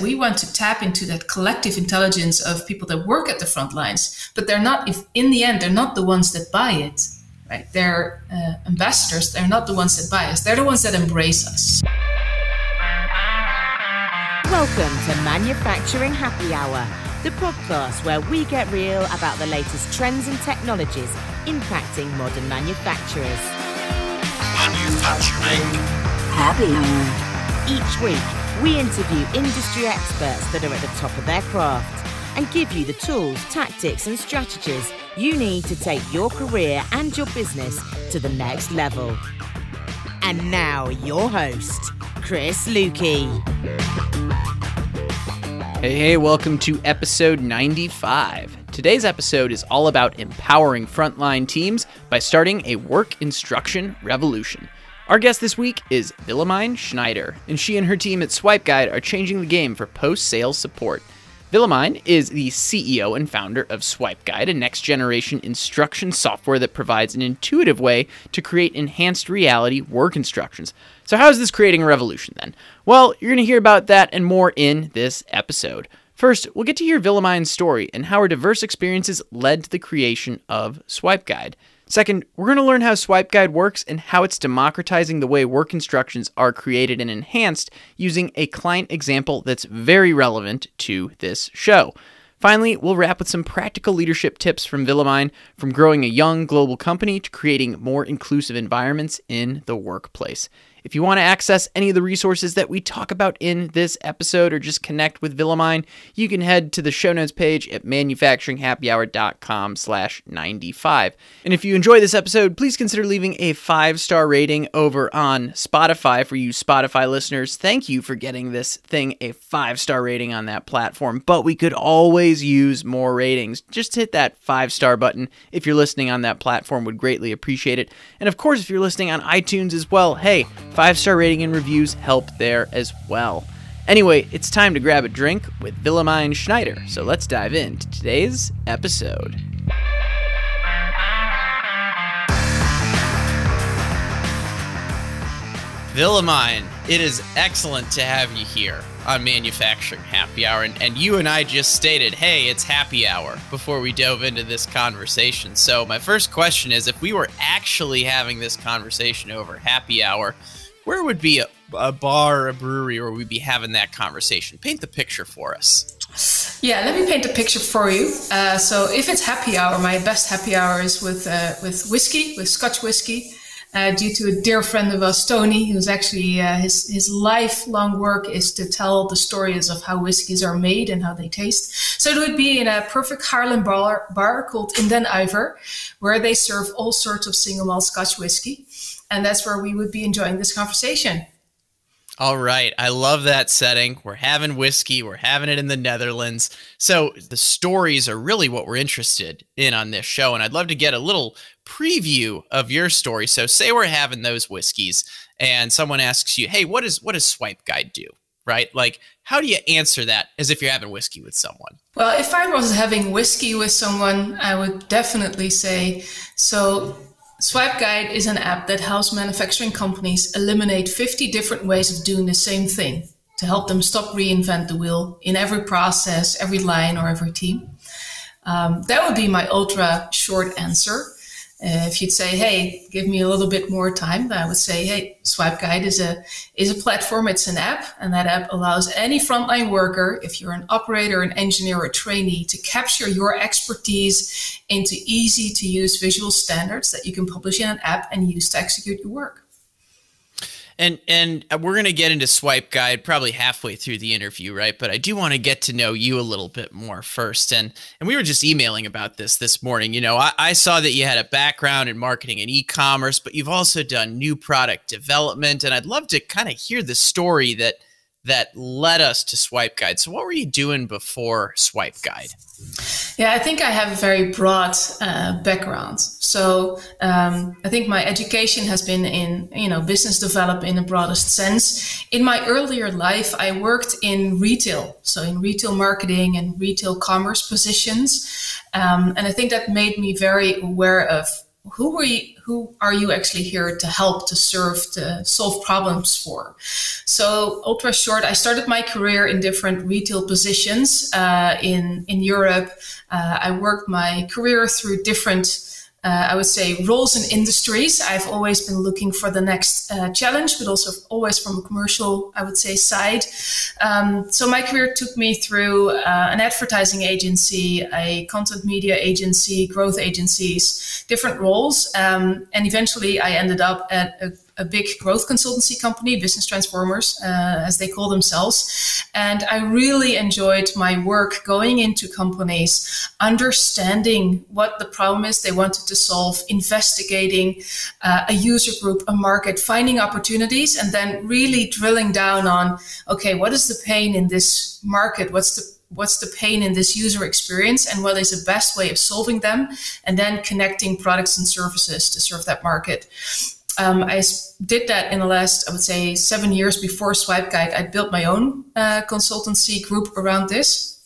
We want to tap into that collective intelligence of people that work at the front lines, but they're not, if in the end, they're not the ones that buy it, right? They're uh, ambassadors. They're not the ones that buy us. They're the ones that embrace us. Welcome to Manufacturing Happy Hour, the podcast where we get real about the latest trends and technologies impacting modern manufacturers. Manufacturing Happy Hour. Each week, we interview industry experts that are at the top of their craft and give you the tools, tactics, and strategies you need to take your career and your business to the next level. And now, your host, Chris Luecke. Hey, hey, welcome to episode 95. Today's episode is all about empowering frontline teams by starting a work instruction revolution. Our guest this week is Willemijn Schneyder, and she and her team at SwipeGuide are changing the game for post sales support. Willemijn is the CEO and founder of SwipeGuide, a next generation instruction software that provides an intuitive way to create enhanced reality work instructions. So, how is this creating a revolution then? Well, you're going to hear about that and more in this episode. First, we'll get to hear Willemijn's story and how her diverse experiences led to the creation of SwipeGuide. Second, we're going to learn how SwipeGuide works and how it's democratizing the way work instructions are created and enhanced using a client example that's very relevant to this show. Finally, we'll wrap with some practical leadership tips from Willemijn from growing a young global company to creating more inclusive environments in the workplace. If you want to access any of the resources that we talk about in this episode or just connect with Willemijn, you can head to the show notes page at manufacturinghappyhour.com slash 95. And if you enjoy this episode, please consider leaving a five-star rating over on Spotify for you Spotify listeners. Thank you for getting this thing a five-star rating on that platform, but we could always use more ratings. Just hit that five-star button if you're listening on that platform, would greatly appreciate it. And of course, if you're listening on iTunes as well, hey, Five star rating and reviews help there as well. Anyway, it's time to grab a drink with Willemijn Schneyder, so let's dive into today's episode. Willemijn, it is excellent to have you here on Manufacturing Happy Hour. And, and you and I just stated, hey, it's happy hour before we dove into this conversation. So, my first question is if we were actually having this conversation over happy hour, where would be a, a bar or a brewery where we'd be having that conversation? Paint the picture for us. Yeah, let me paint a picture for you. Uh, so, if it's happy hour, my best happy hour is with uh, with whiskey, with Scotch whiskey uh, due to a dear friend of us, Tony, who's actually uh, his his lifelong work is to tell the stories of how whiskies are made and how they taste. So it would be in a perfect Haarlem bar, bar called In Den where they serve all sorts of single malt Scotch whiskey, and that's where we would be enjoying this conversation. All right. I love that setting. We're having whiskey. We're having it in the Netherlands. So the stories are really what we're interested in on this show. And I'd love to get a little preview of your story. So say we're having those whiskeys and someone asks you, hey, what is what does swipe guide do? Right? Like, how do you answer that as if you're having whiskey with someone? Well, if I was having whiskey with someone, I would definitely say, so SwipeGuide is an app that helps manufacturing companies eliminate 50 different ways of doing the same thing to help them stop reinvent the wheel in every process, every line, or every team. Um, that would be my ultra short answer. Uh, if you'd say, "Hey, give me a little bit more time," I would say, "Hey, SwipeGuide is a is a platform. It's an app, and that app allows any frontline worker, if you're an operator, an engineer, or a trainee, to capture your expertise into easy to use visual standards that you can publish in an app and use to execute your work." And and we're gonna get into swipe guide probably halfway through the interview, right? But I do want to get to know you a little bit more first. And and we were just emailing about this this morning. You know, I, I saw that you had a background in marketing and e-commerce, but you've also done new product development. And I'd love to kind of hear the story that that led us to Swipe Guide. So, what were you doing before Swipe Guide? Yeah, I think I have a very broad uh, background. So, um, I think my education has been in you know business development in the broadest sense. In my earlier life, I worked in retail, so in retail marketing and retail commerce positions, um, and I think that made me very aware of who are you, who are you actually here to help, to serve, to solve problems for? So, ultra short, I started my career in different retail positions uh, in in Europe. Uh, I worked my career through different uh, I would say roles in industries. I've always been looking for the next uh, challenge, but also always from a commercial, I would say, side. Um, so my career took me through uh, an advertising agency, a content media agency, growth agencies, different roles, um, and eventually I ended up at a a big growth consultancy company, Business Transformers, uh, as they call themselves. And I really enjoyed my work going into companies, understanding what the problem is they wanted to solve, investigating uh, a user group, a market, finding opportunities, and then really drilling down on okay, what is the pain in this market? What's the what's the pain in this user experience and what is the best way of solving them and then connecting products and services to serve that market um, I did that in the last, I would say, seven years before Swipe Guide. I built my own uh, consultancy group around this.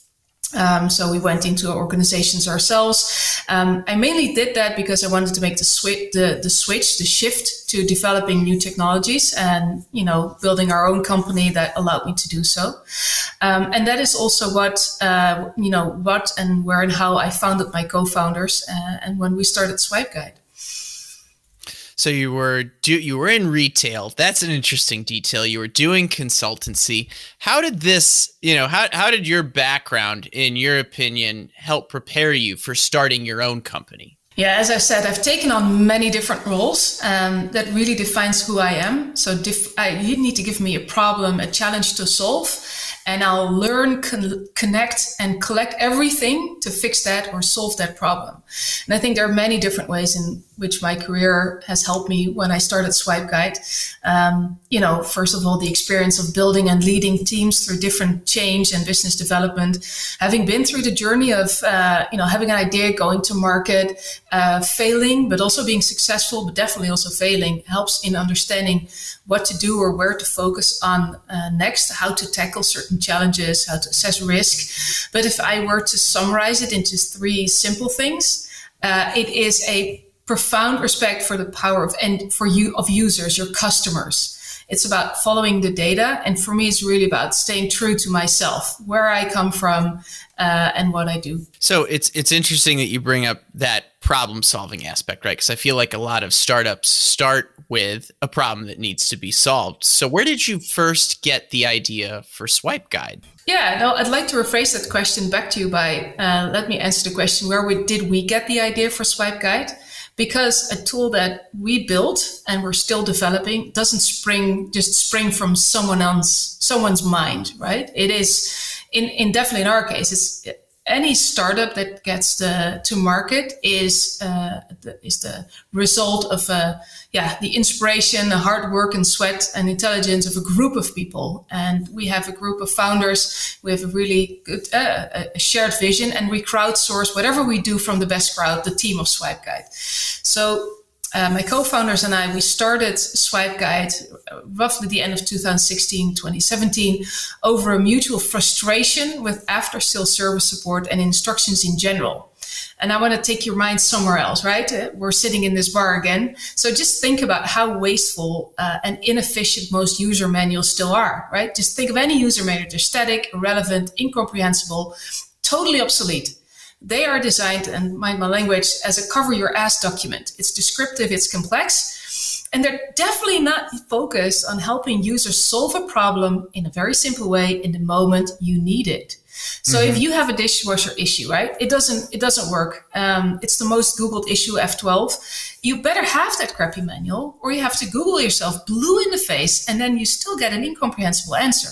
Um, so we went into organizations ourselves. Um, I mainly did that because I wanted to make the switch, the, the switch, the shift to developing new technologies and you know building our own company that allowed me to do so. Um, and that is also what uh, you know what and where and how I founded my co-founders uh, and when we started Swipe Guide. So you were do you were in retail. That's an interesting detail. You were doing consultancy. How did this, you know, how how did your background in your opinion help prepare you for starting your own company? Yeah, as I said, I've taken on many different roles. Um, that really defines who I am. So dif- I, you need to give me a problem, a challenge to solve, and I'll learn, con- connect, and collect everything to fix that or solve that problem. And I think there are many different ways in which my career has helped me when I started Swipe Guide. Um, you know, first of all, the experience of building and leading teams through different change and business development, having been through the journey of, uh, you know, having an idea, going to market, uh, failing, but also being successful, but definitely also failing helps in understanding what to do or where to focus on uh, next, how to tackle certain challenges, how to assess risk. But if I were to summarize it into three simple things, uh, it is a profound respect for the power of and for you of users, your customers. It's about following the data, and for me, it's really about staying true to myself, where I come from, uh, and what I do. So it's it's interesting that you bring up that problem solving aspect, right? Because I feel like a lot of startups start with a problem that needs to be solved. So where did you first get the idea for Swipe Guide? Yeah, no, I'd like to rephrase that question back to you by uh, let me answer the question: Where we, did we get the idea for Swipe Guide? Because a tool that we built and we're still developing doesn't spring just spring from someone else, someone's mind, right? It is in, in definitely in our case, it's any startup that gets the, to market is uh, the, is the result of uh, yeah the inspiration, the hard work and sweat and intelligence of a group of people. And we have a group of founders. We have a really good uh, a shared vision, and we crowdsource whatever we do from the best crowd, the team of Swipe Guide. So uh, my co-founders and I, we started Swipe Guide roughly the end of 2016, 2017, over a mutual frustration with after-sales service support and instructions in general. And I want to take your mind somewhere else, right? Uh, we're sitting in this bar again. So just think about how wasteful uh, and inefficient most user manuals still are, right? Just think of any user manual. They're static, irrelevant, incomprehensible, totally obsolete. They are designed, and mind my language, as a cover your ass document. It's descriptive, it's complex, and they're definitely not focused on helping users solve a problem in a very simple way in the moment you need it. So mm-hmm. if you have a dishwasher issue, right, it doesn't it doesn't work. Um, it's the most googled issue F12. You better have that crappy manual, or you have to Google yourself blue in the face, and then you still get an incomprehensible answer.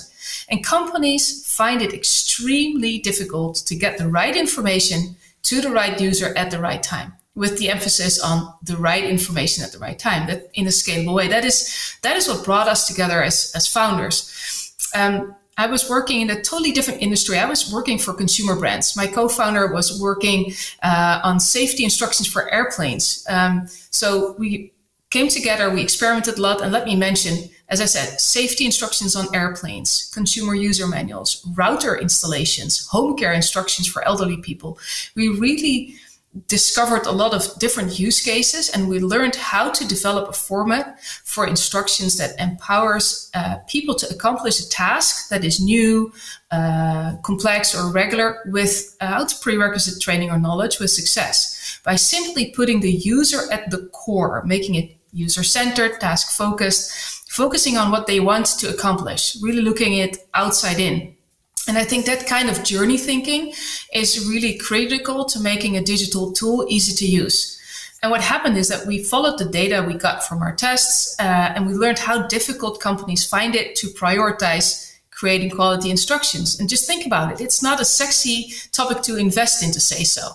And companies find it extremely difficult to get the right information to the right user at the right time with the emphasis on the right information at the right time that in a scalable way that is that is what brought us together as as founders um, I was working in a totally different industry. I was working for consumer brands. My co-founder was working uh, on safety instructions for airplanes. Um, so we came together, we experimented a lot, and let me mention as I said, safety instructions on airplanes, consumer user manuals, router installations, home care instructions for elderly people. We really discovered a lot of different use cases and we learned how to develop a format for instructions that empowers uh, people to accomplish a task that is new, uh, complex, or regular without prerequisite training or knowledge with success by simply putting the user at the core, making it user centered, task focused, focusing on what they want to accomplish, really looking it outside in. And I think that kind of journey thinking is really critical to making a digital tool easy to use. And what happened is that we followed the data we got from our tests uh, and we learned how difficult companies find it to prioritize creating quality instructions. And just think about it it's not a sexy topic to invest in, to say so.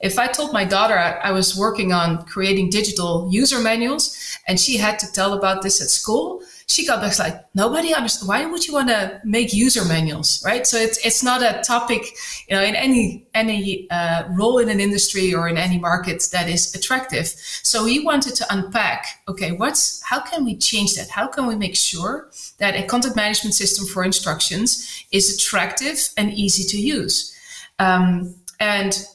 If I told my daughter I, I was working on creating digital user manuals and she had to tell about this at school, she got back like nobody understands why would you want to make user manuals? Right? So it's it's not a topic you know in any any uh, role in an industry or in any market that is attractive. So we wanted to unpack okay what's how can we change that? How can we make sure that a content management system for instructions is attractive and easy to use? Um, and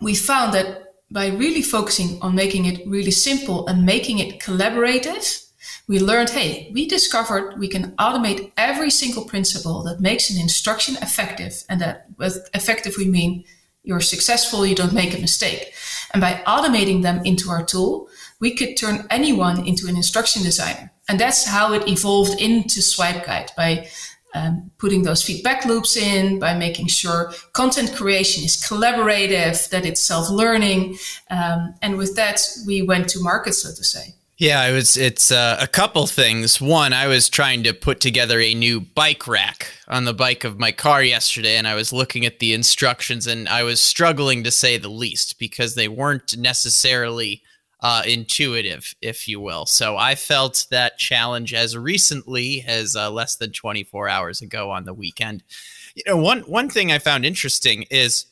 we found that by really focusing on making it really simple and making it collaborative we learned, hey, we discovered we can automate every single principle that makes an instruction effective. And that with effective, we mean you're successful, you don't make a mistake. And by automating them into our tool, we could turn anyone into an instruction designer. And that's how it evolved into Swipe Guide by um, putting those feedback loops in, by making sure content creation is collaborative, that it's self learning. Um, and with that, we went to market, so to say. Yeah, it was. It's uh, a couple things. One, I was trying to put together a new bike rack on the bike of my car yesterday, and I was looking at the instructions, and I was struggling to say the least because they weren't necessarily uh, intuitive, if you will. So I felt that challenge as recently as uh, less than 24 hours ago on the weekend. You know, one one thing I found interesting is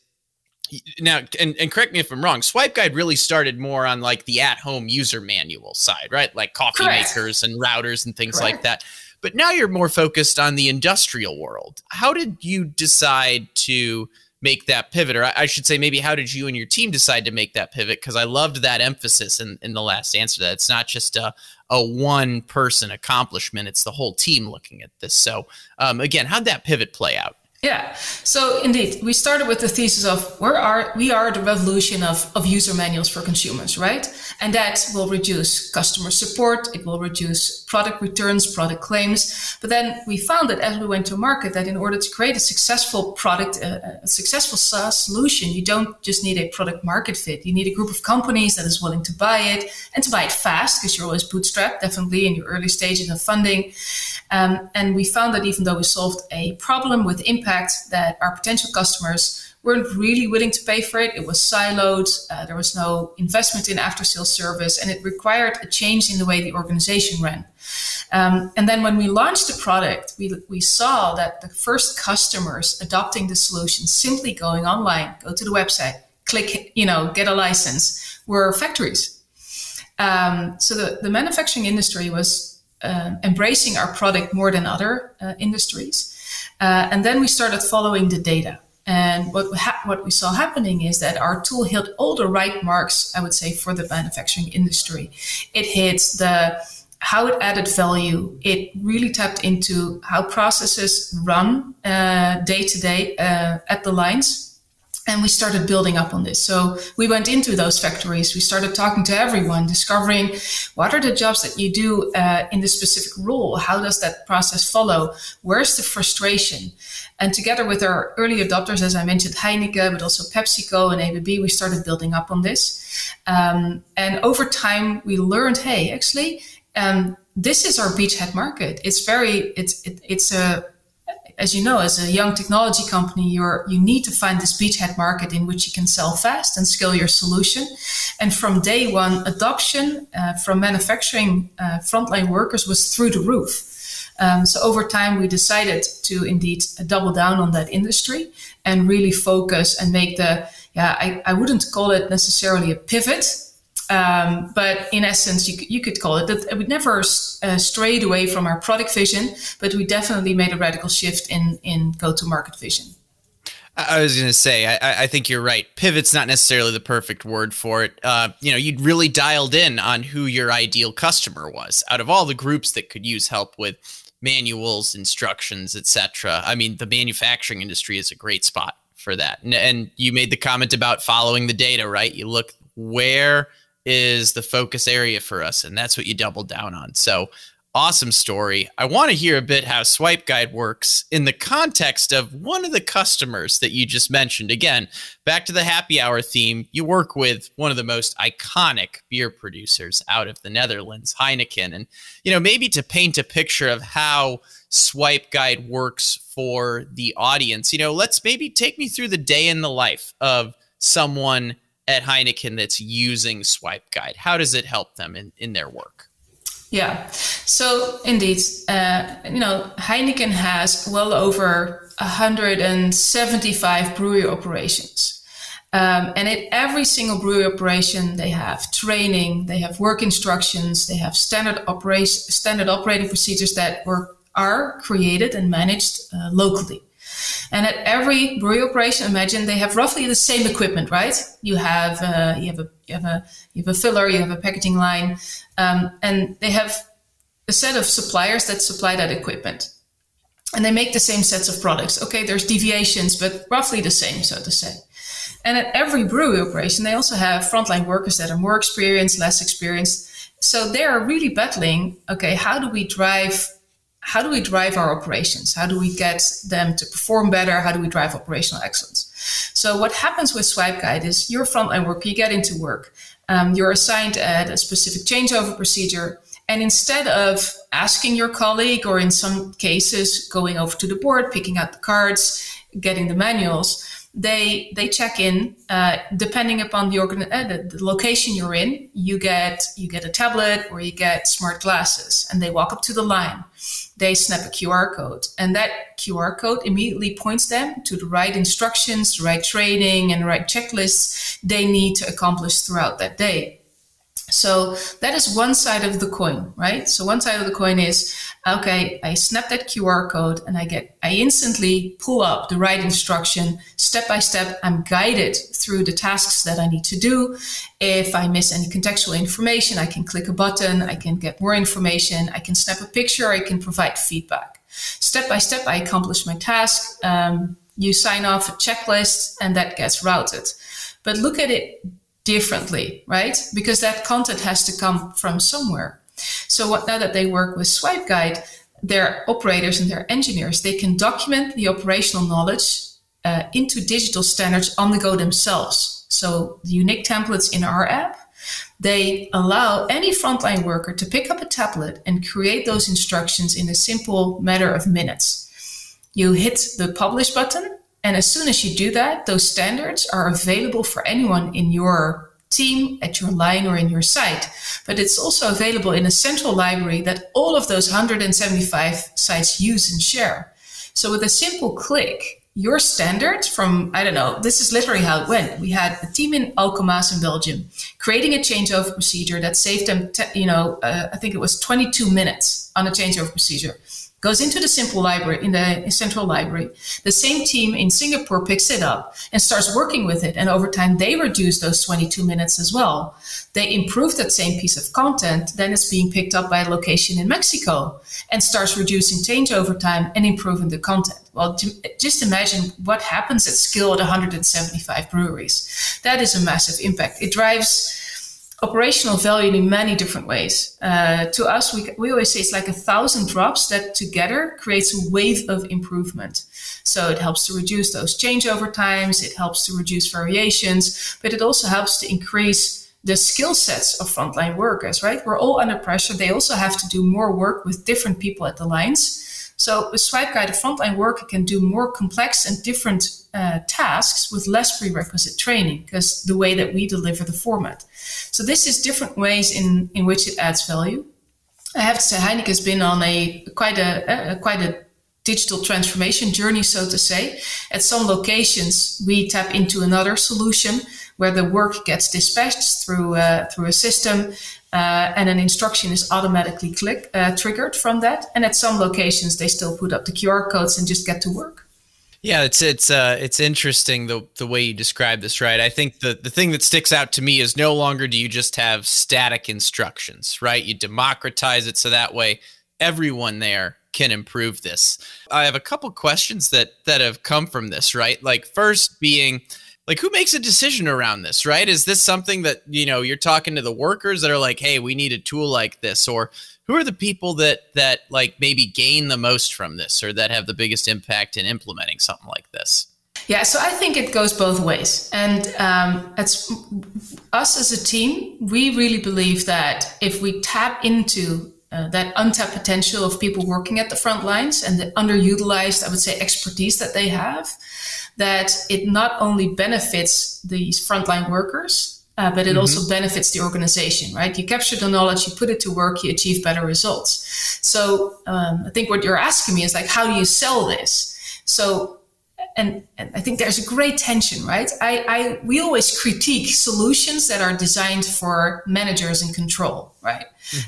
now and, and correct me if i'm wrong swipe guide really started more on like the at-home user manual side right like coffee Correct. makers and routers and things Correct. like that but now you're more focused on the industrial world how did you decide to make that pivot or i should say maybe how did you and your team decide to make that pivot? Because i loved that emphasis in, in the last answer that it's not just a, a one person accomplishment it's the whole team looking at this. So um, again how'd that pivot play out yeah. So indeed, we started with the thesis of we are we are the revolution of, of user manuals for consumers, right? And that will reduce customer support, it will reduce product returns, product claims. But then we found that as we went to market, that in order to create a successful product, a, a successful SaaS solution, you don't just need a product market fit. You need a group of companies that is willing to buy it and to buy it fast because you're always bootstrapped, definitely in your early stages of funding. Um, and we found that even though we solved a problem with impact, that our potential customers weren't really willing to pay for it. It was siloed. Uh, there was no investment in after sales service, and it required a change in the way the organization ran. Um, and then when we launched the product, we, we saw that the first customers adopting the solution, simply going online, go to the website, click, you know, get a license, were factories. Um, so the, the manufacturing industry was uh, embracing our product more than other uh, industries. Uh, and then we started following the data. And what, ha- what we saw happening is that our tool hit all the right marks, I would say, for the manufacturing industry. It hits the how it added value. It really tapped into how processes run uh, day to day uh, at the lines and we started building up on this. So we went into those factories. We started talking to everyone, discovering what are the jobs that you do uh, in this specific role? How does that process follow? Where's the frustration? And together with our early adopters, as I mentioned, Heineken, but also PepsiCo and ABB, we started building up on this. Um, and over time, we learned, hey, actually, um, this is our beachhead market. It's very, it's, it, it's a, as you know, as a young technology company, you're you need to find this beachhead market in which you can sell fast and scale your solution. And from day one, adoption uh, from manufacturing uh, frontline workers was through the roof. Um, so over time, we decided to indeed double down on that industry and really focus and make the yeah I, I wouldn't call it necessarily a pivot um, but in essence, you, you could call it that we never uh, strayed away from our product vision, but we definitely made a radical shift in, in go to market vision. I was going to say, I, I, think you're right. Pivot's not necessarily the perfect word for it. Uh, you know, you'd really dialed in on who your ideal customer was out of all the groups that could use help with manuals, instructions, etc. I mean, the manufacturing industry is a great spot for that. And, and you made the comment about following the data, right? You look where is the focus area for us, and that's what you doubled down on. So awesome story. I want to hear a bit how Swipe Guide works in the context of one of the customers that you just mentioned. Again, back to the happy hour theme, you work with one of the most iconic beer producers out of the Netherlands, Heineken. And, you know, maybe to paint a picture of how Swipe Guide works for the audience, you know, let's maybe take me through the day in the life of someone at Heineken that's using Swipe Guide. How does it help them in, in their work? Yeah. So indeed, uh, you know, Heineken has well over 175 brewery operations. Um, and at every single brewery operation, they have training, they have work instructions, they have standard standard operating procedures that were are created and managed uh, locally. And at every brewery operation, imagine they have roughly the same equipment, right? You have uh, you have a you have a you have a filler, you have a packaging line, um, and they have a set of suppliers that supply that equipment, and they make the same sets of products. Okay, there's deviations, but roughly the same, so to say. And at every brewery operation, they also have frontline workers that are more experienced, less experienced. So they are really battling. Okay, how do we drive how do we drive our operations? How do we get them to perform better? How do we drive operational excellence? So what happens with Swipe Guide is you're frontline worker, you get into work, um, you're assigned at a specific changeover procedure. And instead of asking your colleague, or in some cases, going over to the board, picking out the cards, getting the manuals, they they check in uh, depending upon the, organ- uh, the, the, location you're in you get you get a tablet or you get smart glasses and they walk up to the line they snap a qr code. And that qr code immediately points them to the right instructions right training and right checklists they need to accomplish throughout that day so that is one side of the coin, right? So one side of the coin is okay, I snap that QR code and I get I instantly pull up the right instruction step by step. I'm guided through the tasks that I need to do. If I miss any contextual information, I can click a button, I can get more information, I can snap a picture, I can provide feedback. Step by step, I accomplish my task. Um, you sign off a checklist and that gets routed. But look at it differently, right? Because that content has to come from somewhere. So what now that they work with Swipe Guide, their operators and their engineers, they can document the operational knowledge uh, into digital standards on the go themselves. So the unique templates in our app, they allow any frontline worker to pick up a tablet and create those instructions in a simple matter of minutes. You hit the publish button and as soon as you do that, those standards are available for anyone in your team, at your line, or in your site. But it's also available in a central library that all of those 175 sites use and share. So with a simple click, your standards from, I don't know, this is literally how it went. We had a team in Alkmaar in Belgium creating a changeover procedure that saved them, te- you know, uh, I think it was 22 minutes on a changeover procedure goes into the simple library in the central library. The same team in Singapore picks it up and starts working with it. And over time, they reduce those 22 minutes as well. They improve that same piece of content. Then it's being picked up by a location in Mexico and starts reducing change over time and improving the content. Well, just imagine what happens at scale at 175 breweries. That is a massive impact. It drives operational value in many different ways. Uh, to us, we, we always say it's like a thousand drops that together creates a wave of improvement. So it helps to reduce those changeover times, it helps to reduce variations, but it also helps to increase the skill sets of frontline workers, right? We're all under pressure. They also have to do more work with different people at the lines. So with Swipe Guide, a frontline worker can do more complex and different uh, tasks with less prerequisite training because the way that we deliver the format. So this is different ways in, in which it adds value. I have to say, Heineken has been on a quite a, a quite a digital transformation journey, so to say. At some locations, we tap into another solution where the work gets dispatched through uh, through a system, uh, and an instruction is automatically click uh, triggered from that. And at some locations, they still put up the QR codes and just get to work. Yeah, it's it's uh it's interesting the the way you describe this, right? I think the the thing that sticks out to me is no longer do you just have static instructions, right? You democratize it so that way everyone there can improve this. I have a couple questions that that have come from this, right? Like first being like who makes a decision around this, right? Is this something that, you know, you're talking to the workers that are like, "Hey, we need a tool like this," or who are the people that that like maybe gain the most from this or that have the biggest impact in implementing something like this? Yeah so i think it goes both ways. And um, it's us as a team we really believe that if we tap into uh, that untapped potential of people working at the front lines and the underutilized i would say expertise that they have that it not only benefits these frontline workers uh, but it mm-hmm. also benefits the organization, right? You capture the knowledge, you put it to work, you achieve better results. So um, I think what you're asking me is like, how do you sell this? So, and, and I think there's a great tension, right? I, I we always critique solutions that are designed for managers in control, right? Because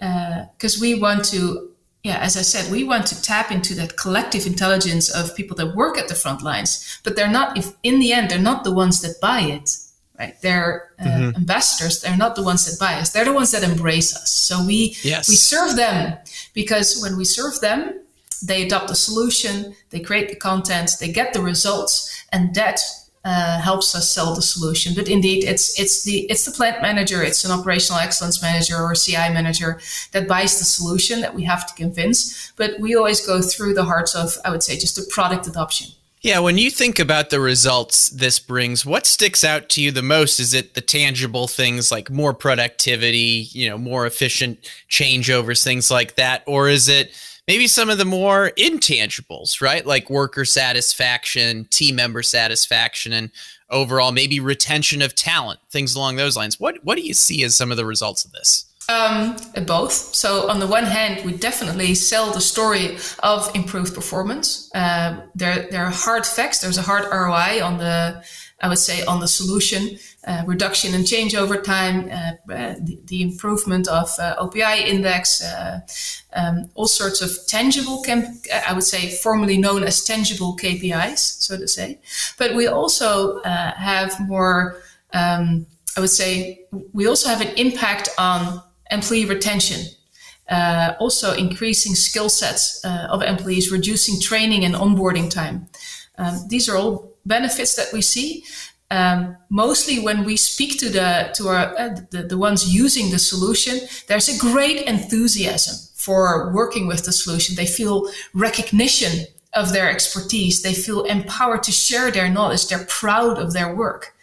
mm-hmm. uh, we want to yeah, as I said, we want to tap into that collective intelligence of people that work at the front lines, but they're not, if in the end, they're not the ones that buy it right? They're uh, mm-hmm. ambassadors. They're not the ones that buy us. They're the ones that embrace us. So we yes. we serve them because when we serve them, they adopt the solution, they create the content, they get the results, and that uh, helps us sell the solution. But indeed, it's it's the it's the plant manager, it's an operational excellence manager or CI manager that buys the solution that we have to convince. But we always go through the hearts of I would say just the product adoption. Yeah, when you think about the results this brings, what sticks out to you the most? Is it the tangible things like more productivity, you know, more efficient changeovers, things like that? Or is it maybe some of the more intangibles, right? Like worker satisfaction, team member satisfaction, and overall maybe retention of talent, things along those lines. What what do you see as some of the results of this? Um, both. So on the one hand, we definitely sell the story of improved performance. Uh, there, there are hard facts. There's a hard ROI on the, I would say, on the solution, uh, reduction change over time, uh, uh the, the, improvement of uh, OPI index, uh, um, all sorts of tangible, cam- I would say, formerly known as tangible KPIs, so to say. But we also have more. Um, I would say we also have an impact on employee retention. Uh, also increasing skill sets uh, of employees, reducing training and onboarding time. Um, these are all benefits that we see. Um, mostly when we speak to the to our uh, the, the ones using the solution, there's a great enthusiasm for working with the solution. They feel recognition of their expertise. They feel empowered to share their knowledge. They're proud of their work.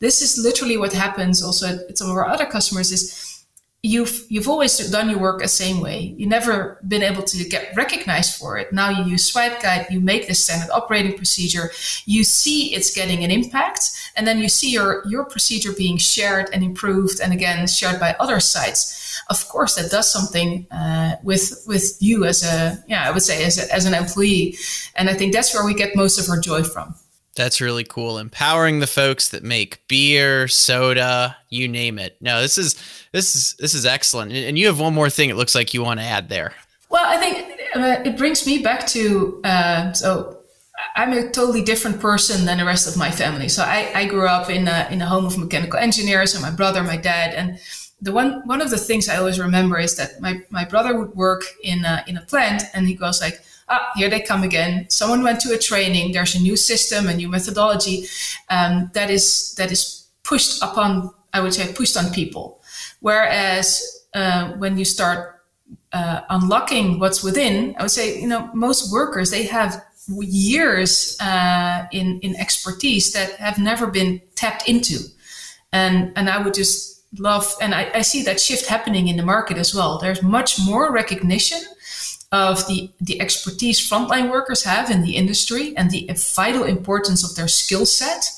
This is literally what happens also at some of our other customers is you've you've always done your work the same way. You've never been able to get recognized for it. Now you use Swipe Guide, you make this standard operating procedure, you see it's getting an impact, and then you see your your procedure being shared and improved, and again shared by other sites. Of course, that does something uh, with with you as a yeah, I would say as a, as an employee, and I think that's where we get most of our joy from. That's really cool. Empowering the folks that make beer, soda, you name it. No, this is this is this is excellent. And you have one more thing. It looks like you want to add there. Well, I think uh, it brings me back to uh, so I'm a totally different person than the rest of my family. So I, I grew up in a, in a home of mechanical engineers, and my brother, my dad, and the one one of the things I always remember is that my, my brother would work in a, in a plant, and he goes like, ah, here they come again. Someone went to a training. There's a new system, a new methodology um, that is that is pushed upon. I would say pushed on people. Whereas uh, when you start uh, unlocking what's within, I would say you know most workers they have years uh, in in expertise that have never been tapped into, and and I would just love and I, I see that shift happening in the market as well. There's much more recognition of the, the expertise frontline workers have in the industry and the vital importance of their skill set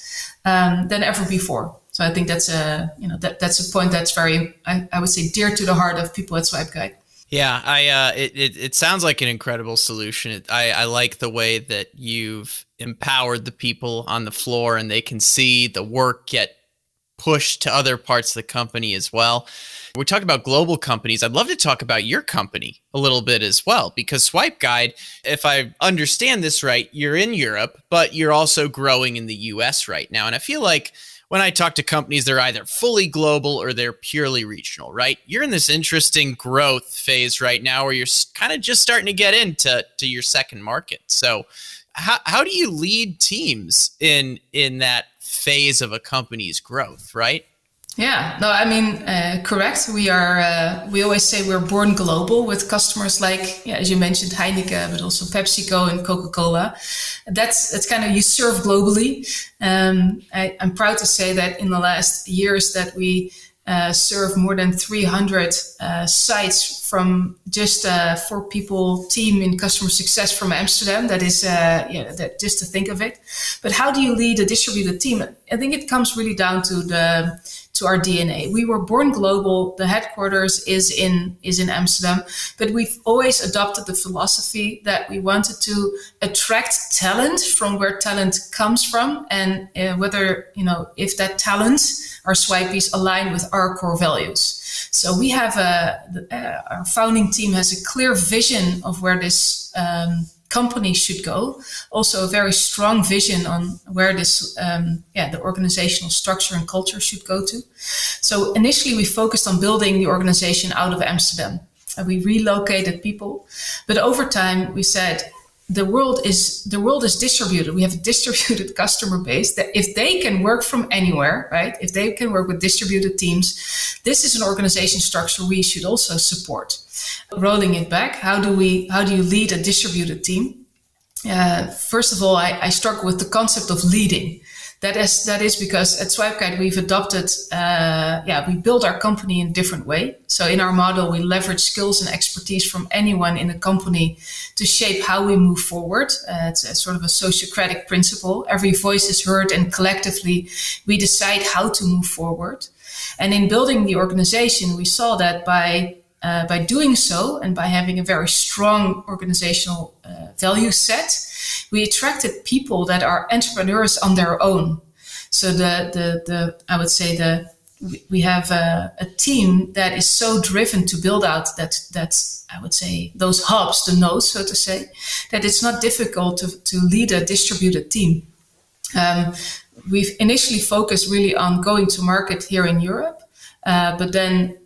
um, than ever before. So I think that's a you know that that's a point that's very I, I would say dear to the heart of people at Swipe Guide. Yeah, I uh, it, it, it sounds like an incredible solution. It, I I like the way that you've empowered the people on the floor and they can see the work get pushed to other parts of the company as well. We talk about global companies. I'd love to talk about your company a little bit as well, because Swipe Guide, if I understand this right, you're in Europe, but you're also growing in the US right now. And I feel like when I talk to companies, they're either fully global or they're purely regional, right? You're in this interesting growth phase right now where you're kind of just starting to get into to your second market. So, how, how do you lead teams in in that phase of a company's growth, right? Yeah, no, I mean, uh, correct. We are, uh, we always say we're born global with customers like, yeah, as you mentioned, Heineken, but also PepsiCo and Coca Cola. That's, that's kind of, you serve globally. Um, I, am proud to say that in the last years that we uh, serve more than 300 uh, sites from just a four people team in customer success from Amsterdam. That is, uh, yeah, that just to think of it. But how do you lead a distributed team? I think it comes really down to the, to our DNA. We were born global. The headquarters is in is in Amsterdam, but we've always adopted the philosophy that we wanted to attract talent from where talent comes from, and uh, whether you know if that talent, our swipeys, align with our core values. So we have a uh, our founding team has a clear vision of where this. Um, company should go. Also, a very strong vision on where this, um, yeah, the organizational structure and culture should go to. So initially, we focused on building the organization out of Amsterdam. And we relocated people, but over time, we said the world is the world is distributed. We have a distributed customer base that if they can work from anywhere, right? If they can work with distributed teams, this is an organization structure we should also support. Rolling it back, how do we how do you lead a distributed team? Uh, first of all, I, I with the concept of leading that is that is because at SwipeGuide we've adopted uh, yeah we build our company in a different way. So in our model we leverage skills and expertise from anyone in the company to shape how we move forward. Uh, it's a sort of a sociocratic principle. Every voice is heard and collectively we decide how to move forward. And in building the organization, we saw that by uh, by doing so and by having a very strong organizational uh, value set, we attracted people that are entrepreneurs on their own. So the the the I would say the we have a, a team that is so driven to build out that that I would say those hubs, the nodes, so to say, that it's not difficult to, to lead a distributed team. Um, we've initially focused really on going to market here in Europe, uh, but then,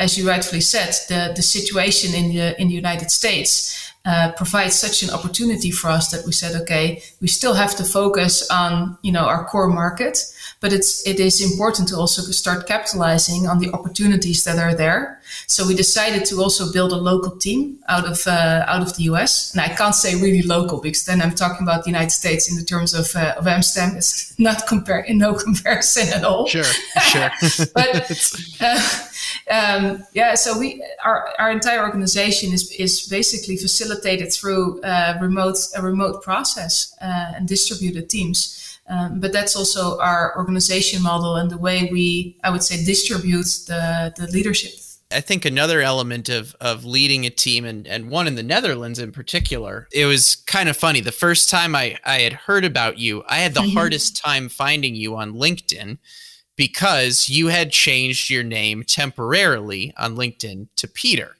as you rightfully said, the, the situation in the in the United States uh, provides such an opportunity for us that we said, okay, we still have to focus on you know our core market, but it's it is important to also start capitalizing on the opportunities that are there. So we decided to also build a local team out of uh, out of the US, and I can't say really local because then I'm talking about the United States in the terms of uh, of Amsterdam. It's not compare in no comparison at all. Sure, sure. but uh, um, yeah, so we our, our entire organization is is basically facilitated through uh, remote a remote process uh, and distributed teams. Um, but that's also our organization model and the way we, I would say, distribute the the leadership. I think another element of of leading a team and, and one in the Netherlands in particular, it was kind of funny. The first time I, I had heard about you, I had the mm-hmm. hardest time finding you on LinkedIn because you had changed your name temporarily on LinkedIn to Peter.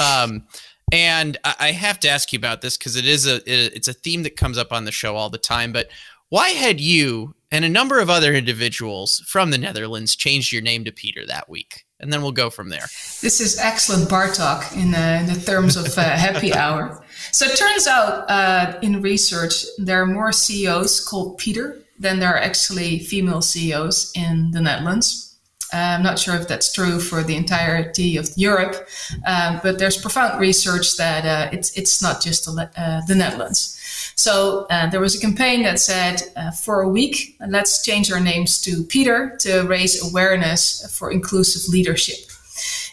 Um, and I have to ask you about this because it is a it's a theme that comes up on the show all the time. But why had you and a number of other individuals from the Netherlands changed your name to Peter that week? And then we'll go from there. This is excellent bar talk in, uh, in the terms of uh, happy hour. So it turns out uh, in research there are more CEOs called Peter than there are actually female CEOs in the Netherlands. Uh, I'm not sure if that's true for the entirety of Europe, um, but there's profound research that uh, it's it's not just the, uh, the Netherlands. So uh, there was a campaign that said, uh, for a week, let's change our names to Peter to raise awareness for inclusive leadership.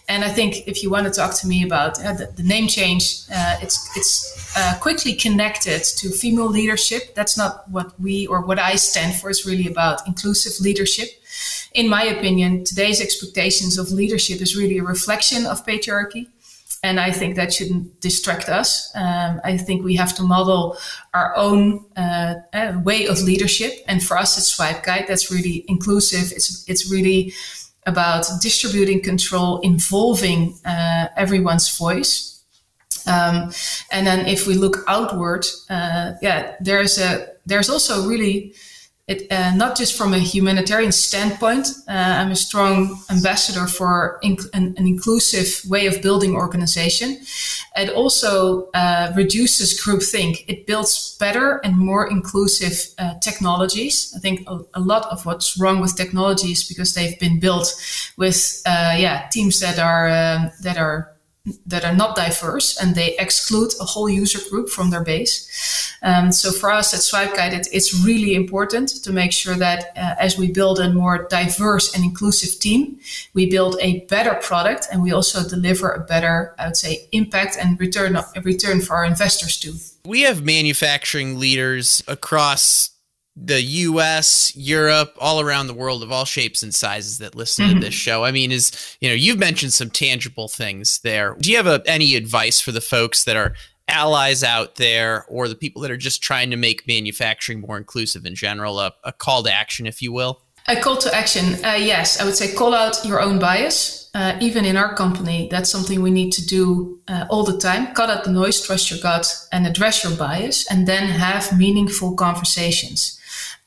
And I think if you want to talk to me about uh, the, the, name change, uh, it's it's uh, quickly connected to female leadership. That's not what we or what I stand for. It's really about inclusive leadership. In my opinion, today's expectations of leadership is really a reflection of patriarchy. And I think that shouldn't distract us. Um, I think we have to model our own uh, uh, way of leadership. And for us it's Swipe Guide, that's really inclusive. It's, it's really about distributing control, involving uh, everyone's voice. Um, and then if we look outward, uh, yeah, there's a there's also really it, uh, not just from a humanitarian standpoint. Uh, I'm a strong ambassador for inc- an, an, inclusive way of building organization. It also uh, reduces groupthink. It builds better and more inclusive uh, technologies. I think a, a, lot of what's wrong with technology is because they've been built with uh, yeah teams that are um, that are that are not diverse and they exclude a whole user group from their base. Um, so for us at Swipe Guide, it, it's really important to make sure that uh, as we build a more diverse and inclusive team, we build a better product and we also deliver a better, I would say, impact and return, return for our investors too. We have manufacturing leaders across the US, Europe, all around the world of all shapes and sizes that listen mm-hmm. to this show. I mean, is you know, you've mentioned some tangible things there. Do you have a, any advice for the folks that are allies out there or the people that are just trying to make manufacturing more inclusive in general, a, a call to action, if you will? A call to action, uh, yes. I would say call out your own bias. Uh, even in our company, that's something we need to do uh, all the time. Cut out the noise, trust your gut, and address your bias, and then have meaningful conversations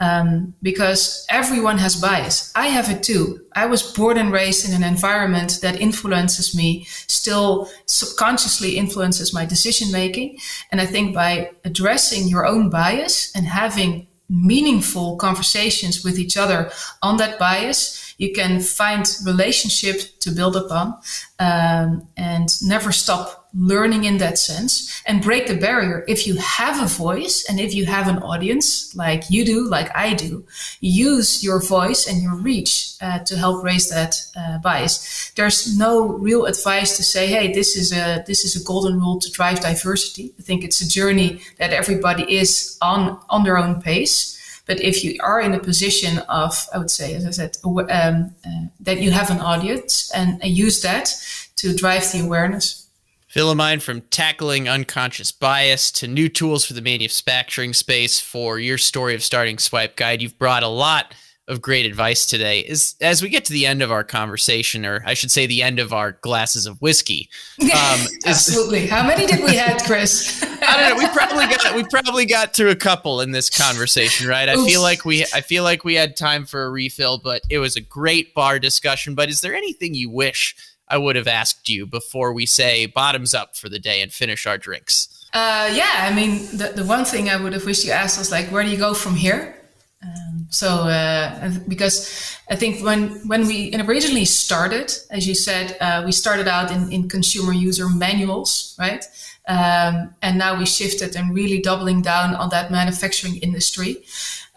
um, because everyone has bias. I have it too. I was born and raised in an environment that influences me, still subconsciously influences my decision making. And I think by addressing your own bias and having meaningful conversations with each other on that bias, you can find relationship to build upon um, and never stop learning in that sense and break the barrier. If you have a voice and if you have an audience like you do, like I do, use your voice and your reach uh, to help raise that uh, bias. There's no real advice to say, "Hey, this is a this is a golden rule to drive diversity." I think it's a journey that everybody is on on their own pace. But if you are in a position of, I would say, as I said, um, uh, that you have an audience and use that to drive the awareness, Willemijn, from tackling unconscious bias to new tools for the manufacturing space for your story of starting Swipe Guide, you've brought a lot of great advice today. Is as we get to the end of our conversation, or I should say, the end of our glasses of whiskey. Um, Absolutely. How many did we have, Chris? I don't know. We probably got we probably got through a couple in this conversation, right? I feel like we I feel like we had time for a refill, but it was a great bar discussion. But is there anything you wish? I would have asked you before we say bottoms up for the day and finish our drinks? Uh, yeah, I mean, the, the one thing I would have wished you asked was like, where do you go from here? Um, so, uh, because I think when when we originally started, as you said, uh, we started out in, in consumer user manuals, right? Um, and now we shifted and really doubling down on that manufacturing industry.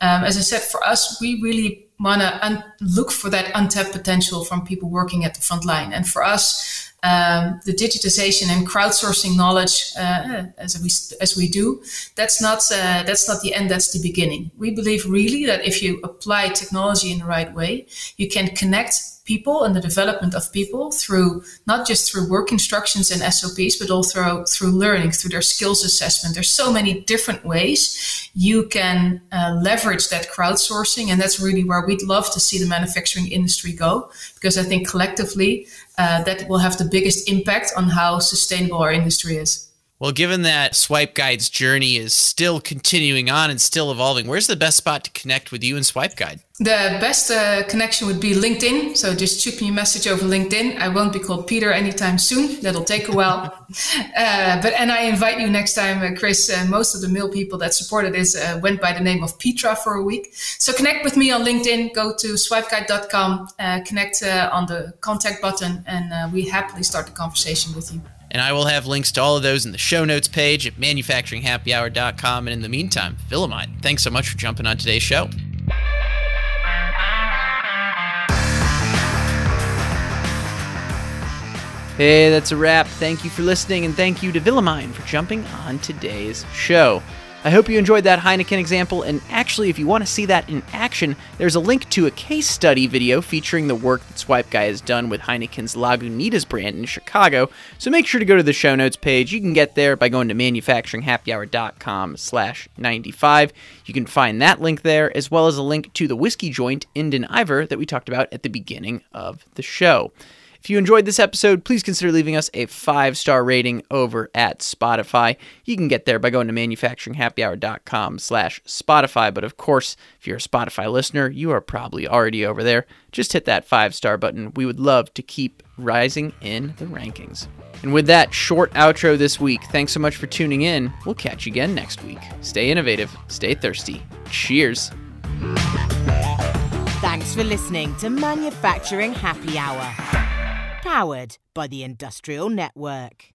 Um, as I said, for us, we really want to un- look for that untapped potential from people working at the front line. And for us, um, the digitization and crowdsourcing knowledge, uh, as we as we do, that's not uh, that's not the end. That's the beginning. We believe really that if you apply technology in the right way, you can connect people and the development of people through not just through work instructions and SOPs, but also through learning, through their skills assessment. There's so many different ways you can uh, leverage that crowdsourcing, and that's really where we'd love to see the manufacturing industry go, because I think collectively uh, that will have the biggest impact on how sustainable our industry is. Well, given that Swipe Guide's journey is still continuing on and still evolving, where's the best spot to connect with you and Swipe Guide? The best uh, connection would be LinkedIn. So just shoot me a message over LinkedIn. I won't be called Peter anytime soon. That'll take a while. uh, but and I invite you next time, uh, Chris. Uh, most of the mill people that supported this uh, went by the name of Petra for a week. So connect with me on LinkedIn. Go to swipeguide.com, uh, connect on the contact button, and we happily start the conversation with you. And I will have links to all of those in the show notes page at manufacturinghappyhour.com. And in the meantime, Willemijn, thanks so much for jumping on today's show. Hey, that's a wrap. Thank you for listening, and thank you to Willemijn for jumping on today's show. I hope you enjoyed that Heineken example, and actually, if you want to see that in action, there's a link to a case study video featuring the work that Swipe Guide has done with Heineken's Lagunitas brand in Chicago. So make sure to go to the show notes page. You can get there by going to manufacturinghappyhour.com slash 95. You can find that link there, as well as a link to the whiskey joint Indon Iver that we talked about at the beginning of the show. If you enjoyed this episode, please consider leaving us a five star rating over at Spotify. You can get there by going to manufacturinghappyhour.com slash Spotify. But of course, if you're a Spotify listener, you are probably already over there. Just hit that five star button. We would love to keep rising in the rankings. And with that short outro this week, thanks so much for tuning in. We'll catch you again next week. Stay innovative, stay thirsty. Cheers. Thanks for listening to Manufacturing Happy Hour powered by the Industrial Network.